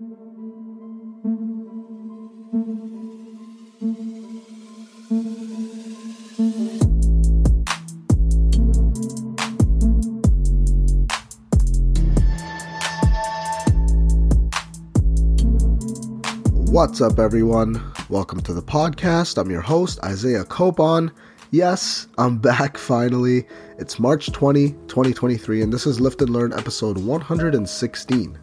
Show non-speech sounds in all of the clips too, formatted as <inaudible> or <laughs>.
What's up, everyone? Welcome to the podcast. I'm your host, Isaiah Copon. Yes, I'm <laughs> back finally. It's March 20, 2023, and this is Lift and Learn episode 116.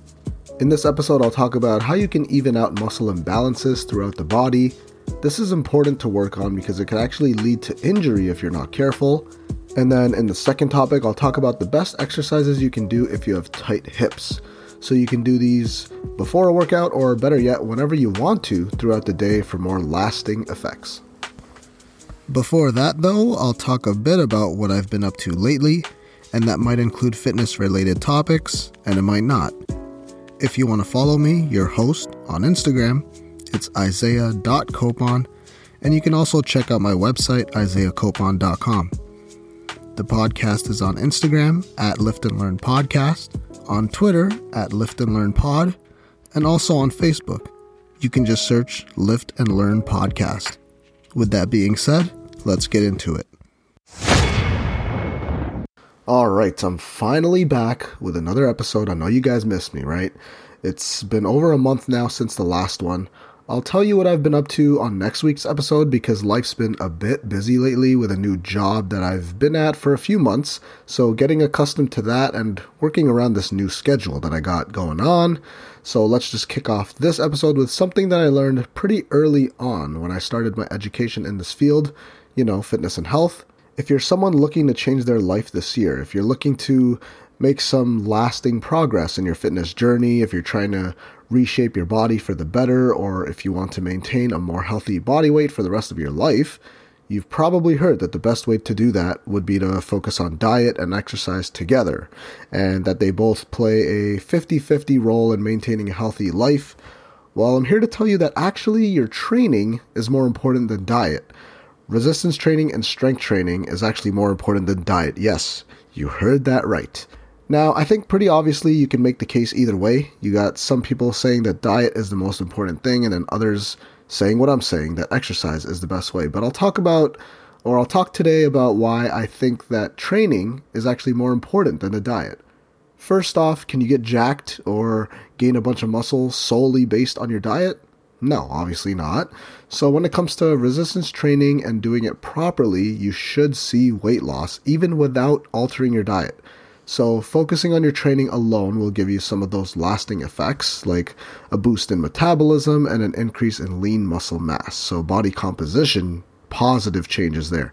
In this episode, I'll talk about how you can even out muscle imbalances throughout the body. This is important to work on because it can actually lead to injury if you're not careful. And then in the second topic, I'll talk about the best exercises you can do if you have tight hips so you can do these before a workout or better yet, whenever you want to throughout the day for more lasting effects. Before that, though, I'll talk a bit about what I've been up to lately, and that might include fitness related topics, and it might not. If you want to follow me, your host, on Instagram, it's isaiah.copon, and you can also check out my website, isaiahcopon.com. The podcast is on Instagram at Lift and Learn Podcast, on Twitter at Lift and Learn Pod, and also on Facebook. You can just search Lift and Learn Podcast. With that being said, let's get into it. All right, I'm finally back with another episode. I know you guys missed me, right? It's been over a month now since the last one. I'll tell you what I've been up to on next week's episode because life's been a bit busy lately with a new job that I've been at for a few months. So, getting accustomed to that and working around this new schedule that I got going on. So, let's just kick off this episode with something that I learned pretty early on when I started my education in this field you know, fitness and health. If you're someone looking to change their life this year, if you're looking to make some lasting progress in your fitness journey, if you're trying to reshape your body for the better, or if you want to maintain a more healthy body weight for the rest of your life, you've probably heard that the best way to do that would be to focus on diet and exercise together, and that they both play a 50 50 role in maintaining a healthy life. Well, I'm here to tell you that actually your training is more important than diet. Resistance training and strength training is actually more important than diet. Yes, you heard that right. Now, I think pretty obviously you can make the case either way. You got some people saying that diet is the most important thing, and then others saying what I'm saying, that exercise is the best way. But I'll talk about, or I'll talk today about why I think that training is actually more important than the diet. First off, can you get jacked or gain a bunch of muscle solely based on your diet? No, obviously not. So, when it comes to resistance training and doing it properly, you should see weight loss even without altering your diet. So, focusing on your training alone will give you some of those lasting effects, like a boost in metabolism and an increase in lean muscle mass. So, body composition, positive changes there.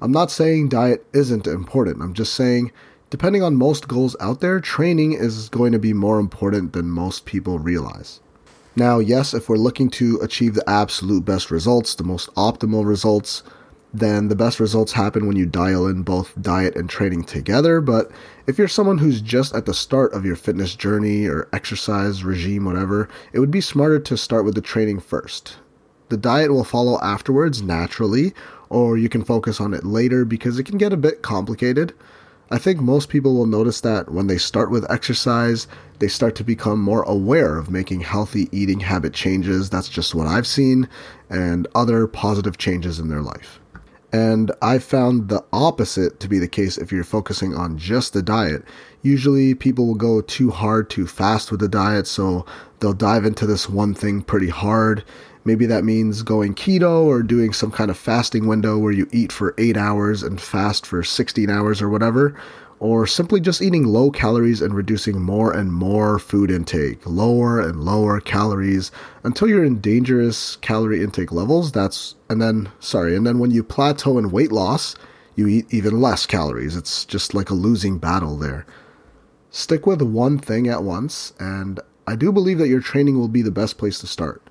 I'm not saying diet isn't important, I'm just saying, depending on most goals out there, training is going to be more important than most people realize. Now, yes, if we're looking to achieve the absolute best results, the most optimal results, then the best results happen when you dial in both diet and training together. But if you're someone who's just at the start of your fitness journey or exercise regime, whatever, it would be smarter to start with the training first. The diet will follow afterwards naturally, or you can focus on it later because it can get a bit complicated. I think most people will notice that when they start with exercise, they start to become more aware of making healthy eating habit changes. That's just what I've seen, and other positive changes in their life. And I found the opposite to be the case if you're focusing on just the diet. Usually people will go too hard too fast with the diet, so they'll dive into this one thing pretty hard. Maybe that means going keto or doing some kind of fasting window where you eat for 8 hours and fast for 16 hours or whatever or simply just eating low calories and reducing more and more food intake, lower and lower calories until you're in dangerous calorie intake levels. That's, and then, sorry, and then when you plateau in weight loss, you eat even less calories. It's just like a losing battle there. Stick with one thing at once, and I do believe that your training will be the best place to start.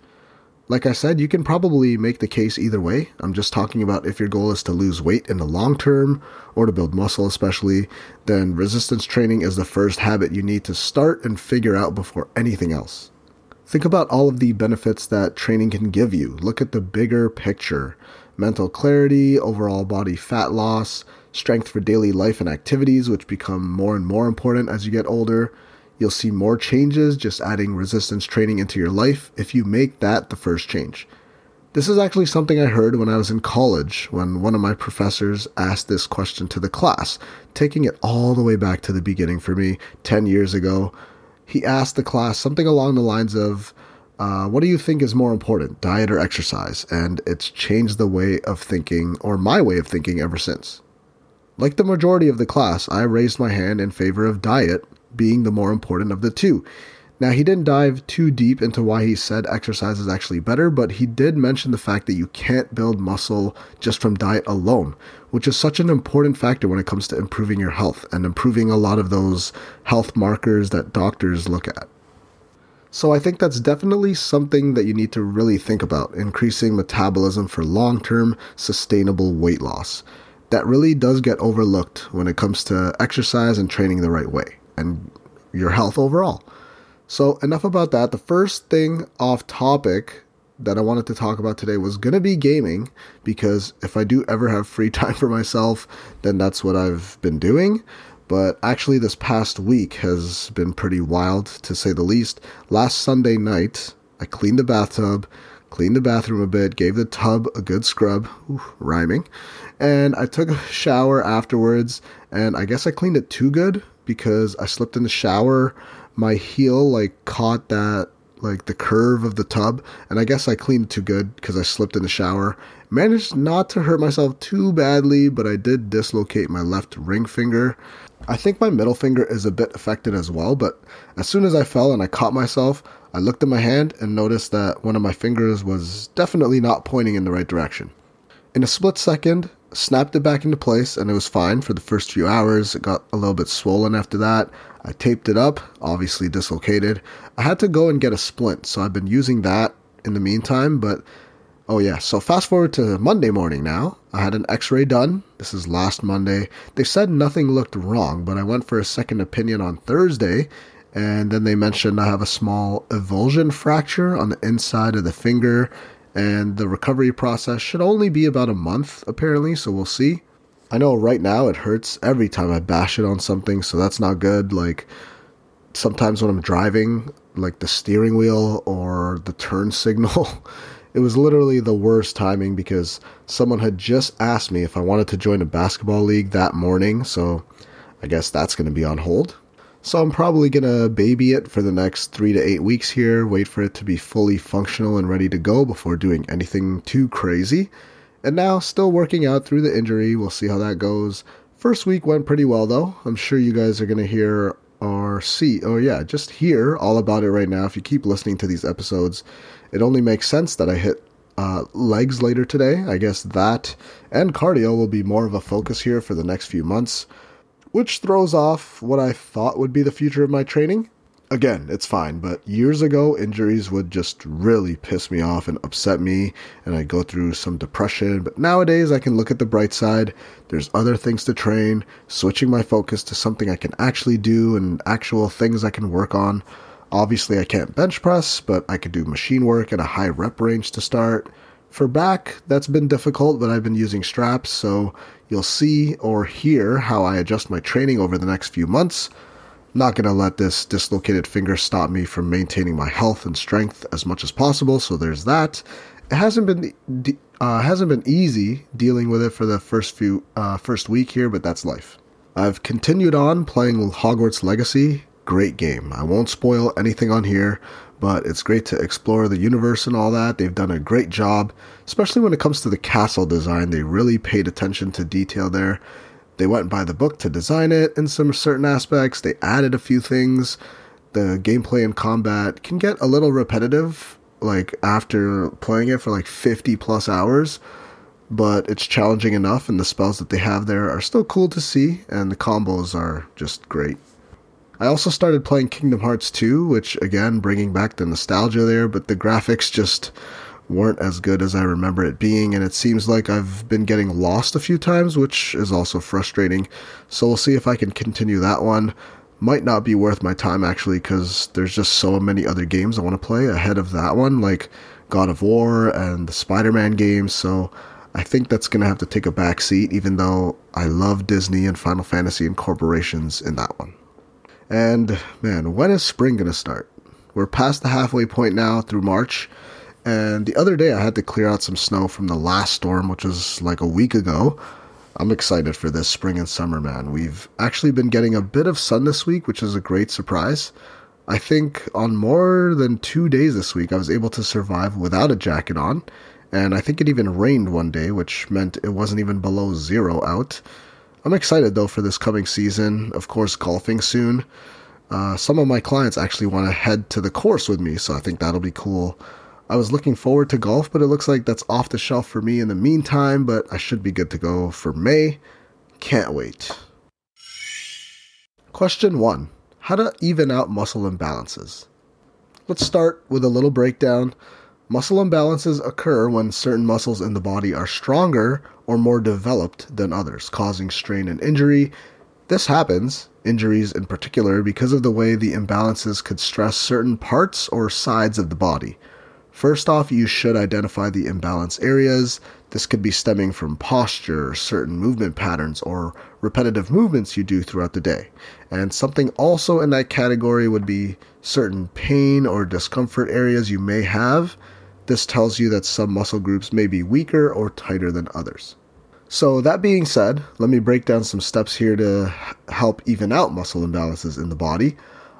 Like I said, you can probably make the case either way. I'm just talking about if your goal is to lose weight in the long term or to build muscle, especially, then resistance training is the first habit you need to start and figure out before anything else. Think about all of the benefits that training can give you. Look at the bigger picture mental clarity, overall body fat loss, strength for daily life and activities, which become more and more important as you get older You'll see more changes just adding resistance training into your life if you make that the first change. This is actually something I heard when I was in college when one of my professors asked this question to the class, taking it all the way back to the beginning for me 10 years ago. He asked the class something along the lines of, uh, What do you think is more important, diet or exercise? And it's changed the way of thinking, or my way of thinking, ever since. Like the majority of the class, I raised my hand in favor of diet being the more important of the two. Now, he didn't dive too deep into why he said exercise is actually better, but he did mention the fact that you can't build muscle just from diet alone, which is such an important factor when it comes to improving your health and improving a lot of those health markers that doctors look at. So, I think that's definitely something that you need to really think about increasing metabolism for long term sustainable weight loss. That really does get overlooked when it comes to exercise and training the right way and your health overall. So, enough about that. The first thing off topic that I wanted to talk about today was going to be gaming because if I do ever have free <laughs> time for myself, then that's what I've been doing. But actually, this past week has been pretty wild to say the least. Last Sunday night, I cleaned the bathtub, cleaned the bathroom a bit, gave the tub a good scrub, ooh, rhyming, and I took a <laughs> shower afterwards. And I guess I cleaned it too good because I slipped in the shower my heel like caught that like the curve of the tub and i guess i cleaned too good because i slipped in the shower. Managed not to hurt myself too badly but i did dislocate my left ring finger. I think my middle finger is a bit affected as well but as soon as i fell and i caught myself i looked at my hand and noticed that one of my fingers was definitely not pointing in the right direction. In a split second snapped it back into place and it was fine for the first few hours it got a little bit swollen after that I taped it up, obviously dislocated. I had to go and get a splint, so I've been using that in the meantime. But oh, yeah, so fast forward to Monday morning now. I had an x ray done. This is last Monday. They said nothing looked wrong, but I went for a second opinion on Thursday. And then they mentioned I have a small avulsion fracture on the inside of the finger, and the recovery process should only be about a month, apparently, so we'll see. I know right now it hurts every time I bash it on something, so that's not good. Like sometimes when I'm driving, like the steering wheel or the turn <laughs> signal, it was literally the worst timing because someone had just asked me if I wanted to join a basketball league that morning, so I guess that's going to be on hold. So I'm probably going to baby it for the next three to eight weeks here, wait for it to be fully functional and ready to go before doing anything too crazy. And now, still working out through the injury. We'll see how that goes. First week went pretty well, though. I'm sure you guys are going to hear or see, or yeah, just hear all about it right now. If you keep listening to these episodes, it only makes sense that I hit uh, legs later today. I guess that and cardio will be more of a focus here for the next few months, which throws off what I thought would be the future of my training again, it's fine. But years ago, injuries would just really piss me off and upset me, and I'd go through some depression. But nowadays, I can look at the bright side. There's other things to train, switching my focus to something I can actually do and actual things I can work on. Obviously, I can't bench press, but I could do machine work at a high rep range to start. For back, that's been difficult, but I've been using straps, so you'll see or hear how I adjust my training over the next few months. Not going to let this dislocated finger stop me from maintaining my health and strength as much as possible. So there's that. It hasn't been uh, hasn't been easy dealing with it for the first few uh, first week here, but that's life. I've continued on playing Hogwarts Legacy. Great game. I won't spoil anything on here, but it's great to explore the universe and all that. They've done a great job, especially when it comes to the castle design. They really paid attention to detail there. They went by the book to design it in some certain aspects. They added a few things. The gameplay and combat can get a little repetitive, like after playing it for like 50 plus hours, but it's challenging enough, and the spells that they have there are still cool to see, and the combos are just great. I also started playing Kingdom Hearts 2, which again, bringing back the nostalgia there, but the graphics just weren't as good as I remember it being, and it seems like I've been getting lost a few times, which is also frustrating. So we'll see if I can continue that one. Might not be worth my time actually, because there's just so many other games I want to play ahead of that one, like God of War and the Spider Man games. So I think that's going to have to take a back seat, even though I love Disney and Final Fantasy and corporations in that one. And man, when is spring going to start? We're past the halfway point now through March. And the other day I had to clear out some snow from the last storm, which was like a week ago. I'm excited for this spring and summer, man. We've actually been getting a bit of sun this week, which is a great surprise. I think on more than two days this week, I was able to survive without a jacket on. And I think it even rained one day, which meant it wasn't even below zero out. I'm excited though for this coming season. Of course, golfing soon. Uh, some of my clients actually want to head to the course with me, so I think that'll be cool. I was looking forward to golf, but it looks like that's off the shelf for me in the meantime, but I should be good to go for May. Can't wait. Question 1 How to even out muscle imbalances? Let's start with a little breakdown. Muscle imbalances occur when certain muscles in the body are stronger or more developed than others, causing strain and injury. This happens, injuries in particular, because of the way the imbalances could stress certain parts or sides of the body. First off, you should identify the imbalance areas. This could be stemming from posture, certain movement patterns, or repetitive movements you do throughout the day. And something also in that category would be certain pain or discomfort areas you may have. This tells you that some muscle groups may be weaker or tighter than others. So, that being said, let me break down some steps here to help even out muscle imbalances in the body.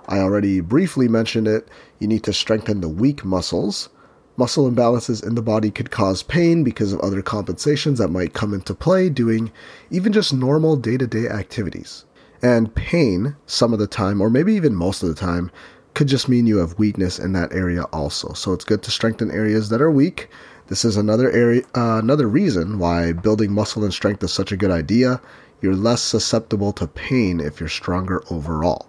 I already briefly mentioned it. You need to strengthen the weak muscles. Muscle imbalances in the body could cause pain because of other compensations that might come into play doing even just normal day to day activities. And pain, some of the time, or maybe even most of the time, could just mean you have weakness in that area also. So it's good to strengthen areas that are weak this is another area, uh, another reason why building muscle and strength is such a good idea. You're less susceptible to pain if you're stronger overall.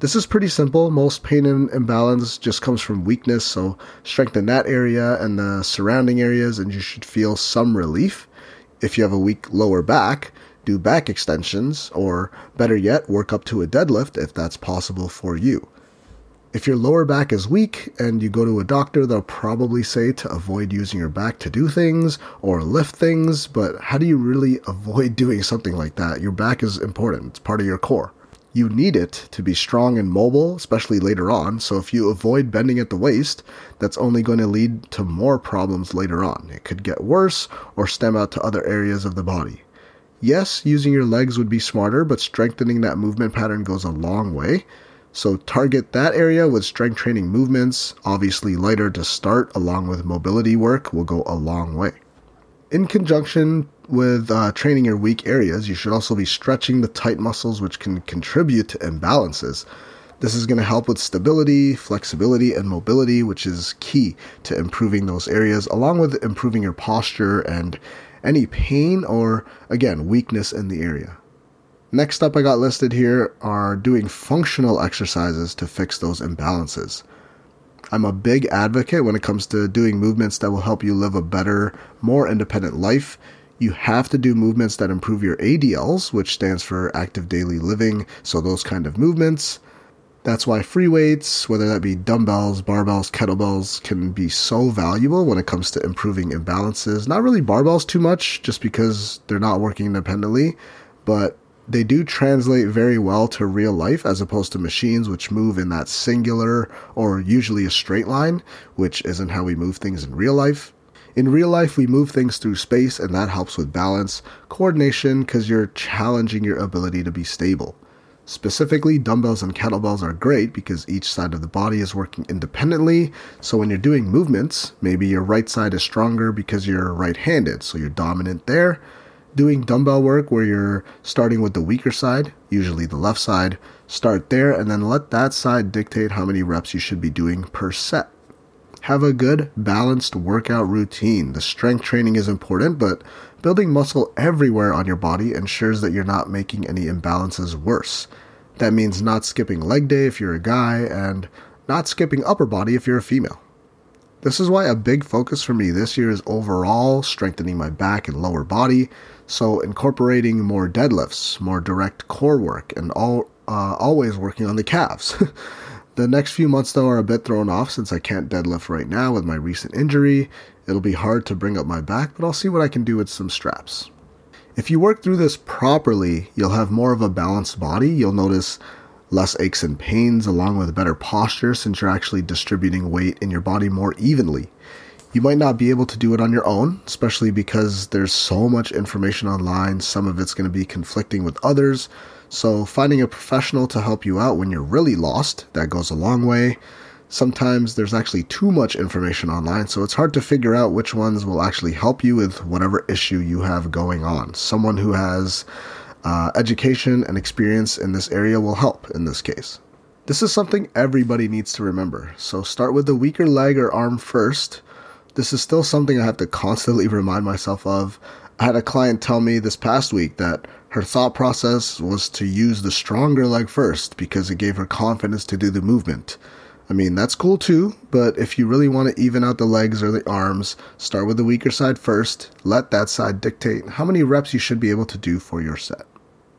This is pretty simple. Most pain and imbalance just comes from weakness, so strengthen that area and the surrounding areas, and you should feel some relief. If you have a weak lower back, do back extensions, or better yet, work up to a deadlift if that's possible for you. If your lower back is weak and you go to a doctor, they'll probably say to avoid using your back to do things or lift things, but how do you really <laughs> avoid doing something like that? Your back is important, it's part of your core. You need it to be strong and mobile, especially later on, so if you avoid bending at the waist, that's only going to lead to more problems later on. It could get worse or stem out to other areas of the body. Yes, using your legs would be smarter, but strengthening that movement pattern goes a long way. So target that area with strength training movements, obviously lighter to start, along with mobility work will go a long way. In conjunction with uh, training your weak areas, you should also be stretching the tight muscles, which can contribute to imbalances. This is going to help with stability, flexibility, and mobility, which is key to improving those areas, along with improving your posture and any pain or, again, weakness in the area. Next up, I got listed here are doing functional exercises to fix those imbalances. I'm a big advocate when it comes to doing movements that will help you live a better, more independent life. You have to do movements that improve your ADLs, which stands for active daily living, so those kind of movements. That's why free weights, whether that be dumbbells, barbells, kettlebells, can be so valuable when it comes to improving imbalances. Not really barbells too much, just because they're not working independently, but they do translate very well to real life as opposed to machines which move in that singular or usually a straight line, which isn't how we move things in real life. In real life, we move things through space, and that helps with balance, coordination, because you're challenging your ability to be stable. Specifically, dumbbells and kettlebells are great because each side of the body is working independently. So when you're doing movements, maybe your right side is stronger because you're right handed, so you're dominant there doing dumbbell work where you're starting with the weaker side, usually the left side, start there and then let that side dictate how many reps you should be doing per set. Have a good, balanced workout routine. The strength training is important, but building muscle everywhere on your body ensures that you're not making any imbalances worse. That means not skipping leg day if you're a guy and not skipping upper body if you're a female. This is why a big focus for me this year is overall strengthening my back and lower body, so incorporating more deadlifts, more direct core work, and all uh, always working on the calves. <laughs> the next few months though are a bit thrown off since I can't deadlift right now with my recent injury. It'll be hard to bring up my back, but I'll see what I can do with some straps. If you work through this properly, you'll have more of a balanced body. You'll notice less aches and pains, along with better posture since you're actually distributing weight in your body more evenly. You might not be able to do it on your own, especially because there's so much information online. Some of it's going to be conflicting with others. So, finding a professional to help you out when you're really lost, that goes a long way. Sometimes there's actually too much information online, so it's hard to figure out which ones will actually help you with whatever issue you have going on. Someone who has uh, education and experience in this area will help in this case. This is something everybody needs to remember. So start with the weaker leg or arm first. This is still something I have to constantly <laughs> remind myself of. I had a client tell me this past week that her thought process was to use the stronger leg first because it gave her confidence to do the movement. I mean, that's cool too, but if you really want to even out the legs or the arms, start with the weaker side first. Let that side dictate how many reps you should be able to do for your set.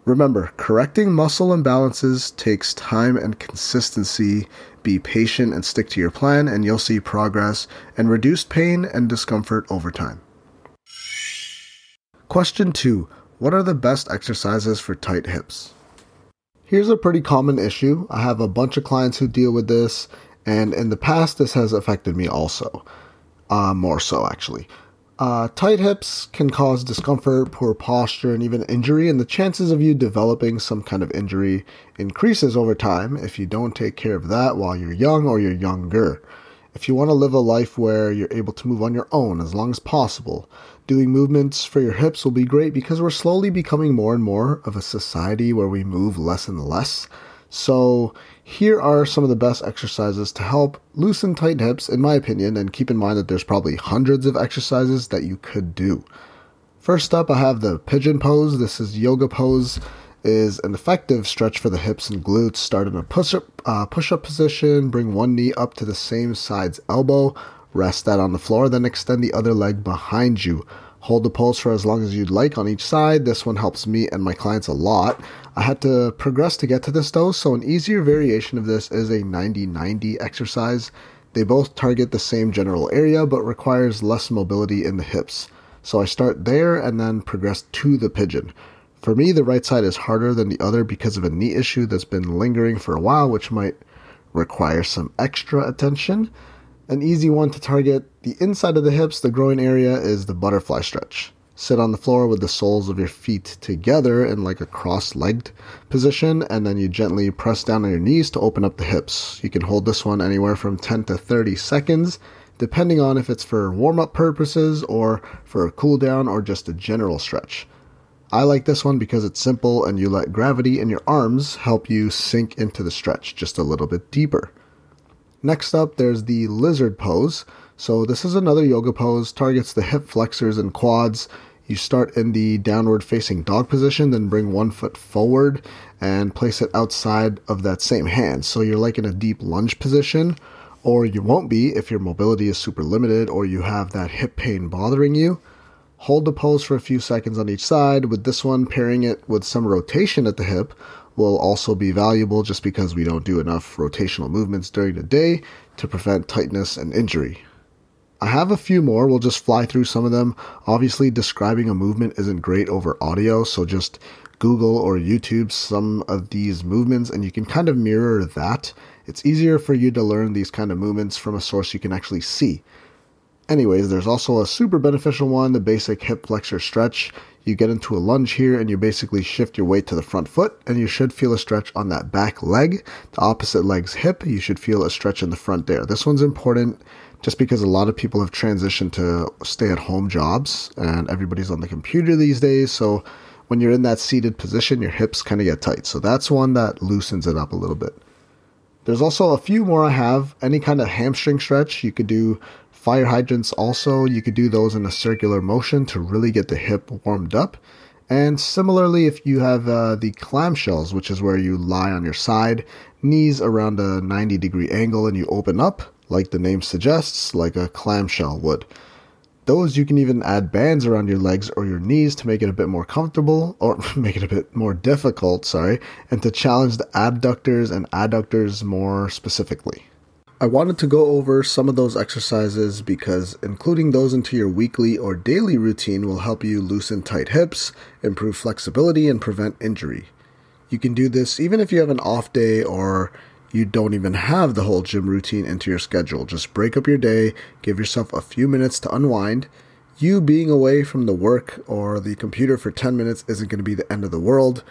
Remember, correcting muscle imbalances takes time and consistency. Be patient and stick to your plan, and you'll see progress and reduced pain and discomfort over time. Question 2 What are the best exercises for tight hips? Here's a pretty common issue. I have a bunch of clients who deal with this, and in the past, this has affected me also. Uh, more so, actually. Uh, tight hips can cause discomfort, poor posture, and even injury, and the chances of you developing some kind of injury increases over time if you don't take care of that while you're young or you're younger. If you want to live a life where you're able to move on your own as long as possible, doing movements for your hips will be great because we're slowly becoming more and more of a society where we move less and less. So, here are some of the best exercises to help loosen tight hips, in my opinion, and keep in mind that there's probably hundreds of exercises that you could do. First up, I have the pigeon pose. This is yoga pose is an effective stretch for the hips and glutes. Start in a push-up uh, push-up position. Bring one knee up to the same side's elbow. Rest that on the floor. Then extend the other leg behind you. Hold the pose for as long as you'd like on each side. This one helps me and my clients a lot. I had to progress to get to this though, so an easier variation of this is a 90 90 exercise. They both target the same general area but requires less mobility in the hips. So I start there and then progress to the pigeon. For me, the right side is harder than the other because of a knee issue that's been lingering for a while, which might require some extra attention. An easy one to target the inside of the hips, the groin area, is the butterfly stretch. Sit on the floor with the soles of your feet together in like a cross legged position, and then you gently press down on your knees to open up the hips. You can hold this one anywhere from 10 to 30 seconds, depending on if it's for warm up purposes or for a cool down or just a general stretch. I like this one because it's simple and you let gravity in your arms help you sink into the stretch just a little bit deeper. Next up, there's the lizard pose. So, this is another yoga pose, targets the hip flexors and quads. You start in the downward facing dog position, then bring one foot forward and place it outside of that same hand. So, you're like in a deep lunge position, or you won't be if your mobility is super limited or you have that hip pain bothering you. Hold the pose for a few seconds on each side. With this one, pairing it with some rotation at the hip will also be valuable just because we don't do enough rotational movements during the day to prevent tightness and injury. I have a few more. We'll just fly through some of them. Obviously, describing a movement isn't great over audio, so just Google or YouTube some of these movements and you can kind of mirror that. It's easier for you to learn these kind of movements from a source you can actually see. Anyways, there's also a super beneficial one, the basic hip flexor stretch. You get into a lunge here and you basically shift your weight to the front foot and you should feel a stretch on that back leg. The opposite leg's hip, you should feel a stretch in the front there. This one's important just because a lot of people have transitioned to stay at home jobs and everybody's on the computer these days. So when you're in that seated position, your hips kind of get tight. So that's one that loosens it up a little bit. There's also a few more I have. Any kind of hamstring stretch, you could do Fire hydrants also, you could do those in a circular motion to really get the hip warmed up. And similarly, if you have uh, the clamshells, which is where you lie on your side, knees around a 90 degree angle, and you open up, like the name suggests, like a clamshell would. Those you can even add bands around your legs or your knees to make it a bit more comfortable, or <laughs> make it a bit more difficult, sorry, and to challenge the abductors and adductors more specifically. I wanted to go over some of those exercises because including those into your weekly or daily routine will help you loosen tight hips, improve flexibility, and prevent injury. You can do this even if you have an off day or you don't even have the whole gym routine into your schedule. Just break up your day, give yourself a few minutes to unwind. You being away from the work or the computer for 10 minutes isn't going to be the end of the world.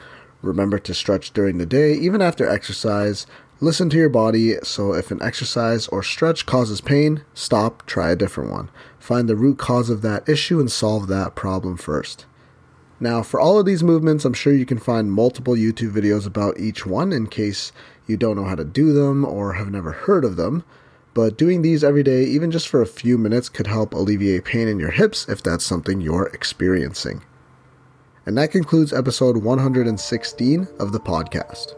Remember to stretch during the day, even after exercise. Listen to your body, so if an exercise or stretch causes pain, stop, try a different one. Find the root cause of that issue and solve that problem first. Now, for all of these movements, I'm sure you can find multiple YouTube videos about each one in case you don't know how to do them or have never heard of them. But doing these every day, even just for a few minutes, could help alleviate pain in your hips if that's something you're experiencing. And that concludes episode 116 of the podcast.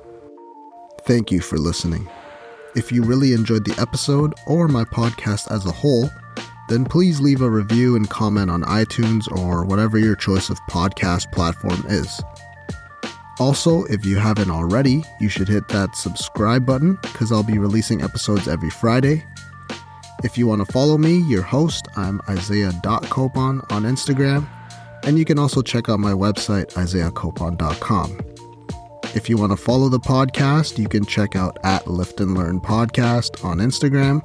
Thank you for listening. If you really enjoyed the episode or my podcast as a whole, then please leave a review and comment on iTunes or whatever your choice of podcast platform is. Also, if you haven't already, you should hit that subscribe button because I'll be releasing episodes every Friday. If you want to follow me, your host, I'm Isaiah.copon on Instagram, and you can also check out my website, isaiahcopon.com. If you want to follow the podcast, you can check out at Lift and Learn Podcast on Instagram.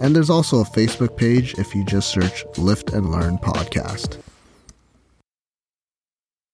And there's also a Facebook page if you just search Lift and Learn Podcast.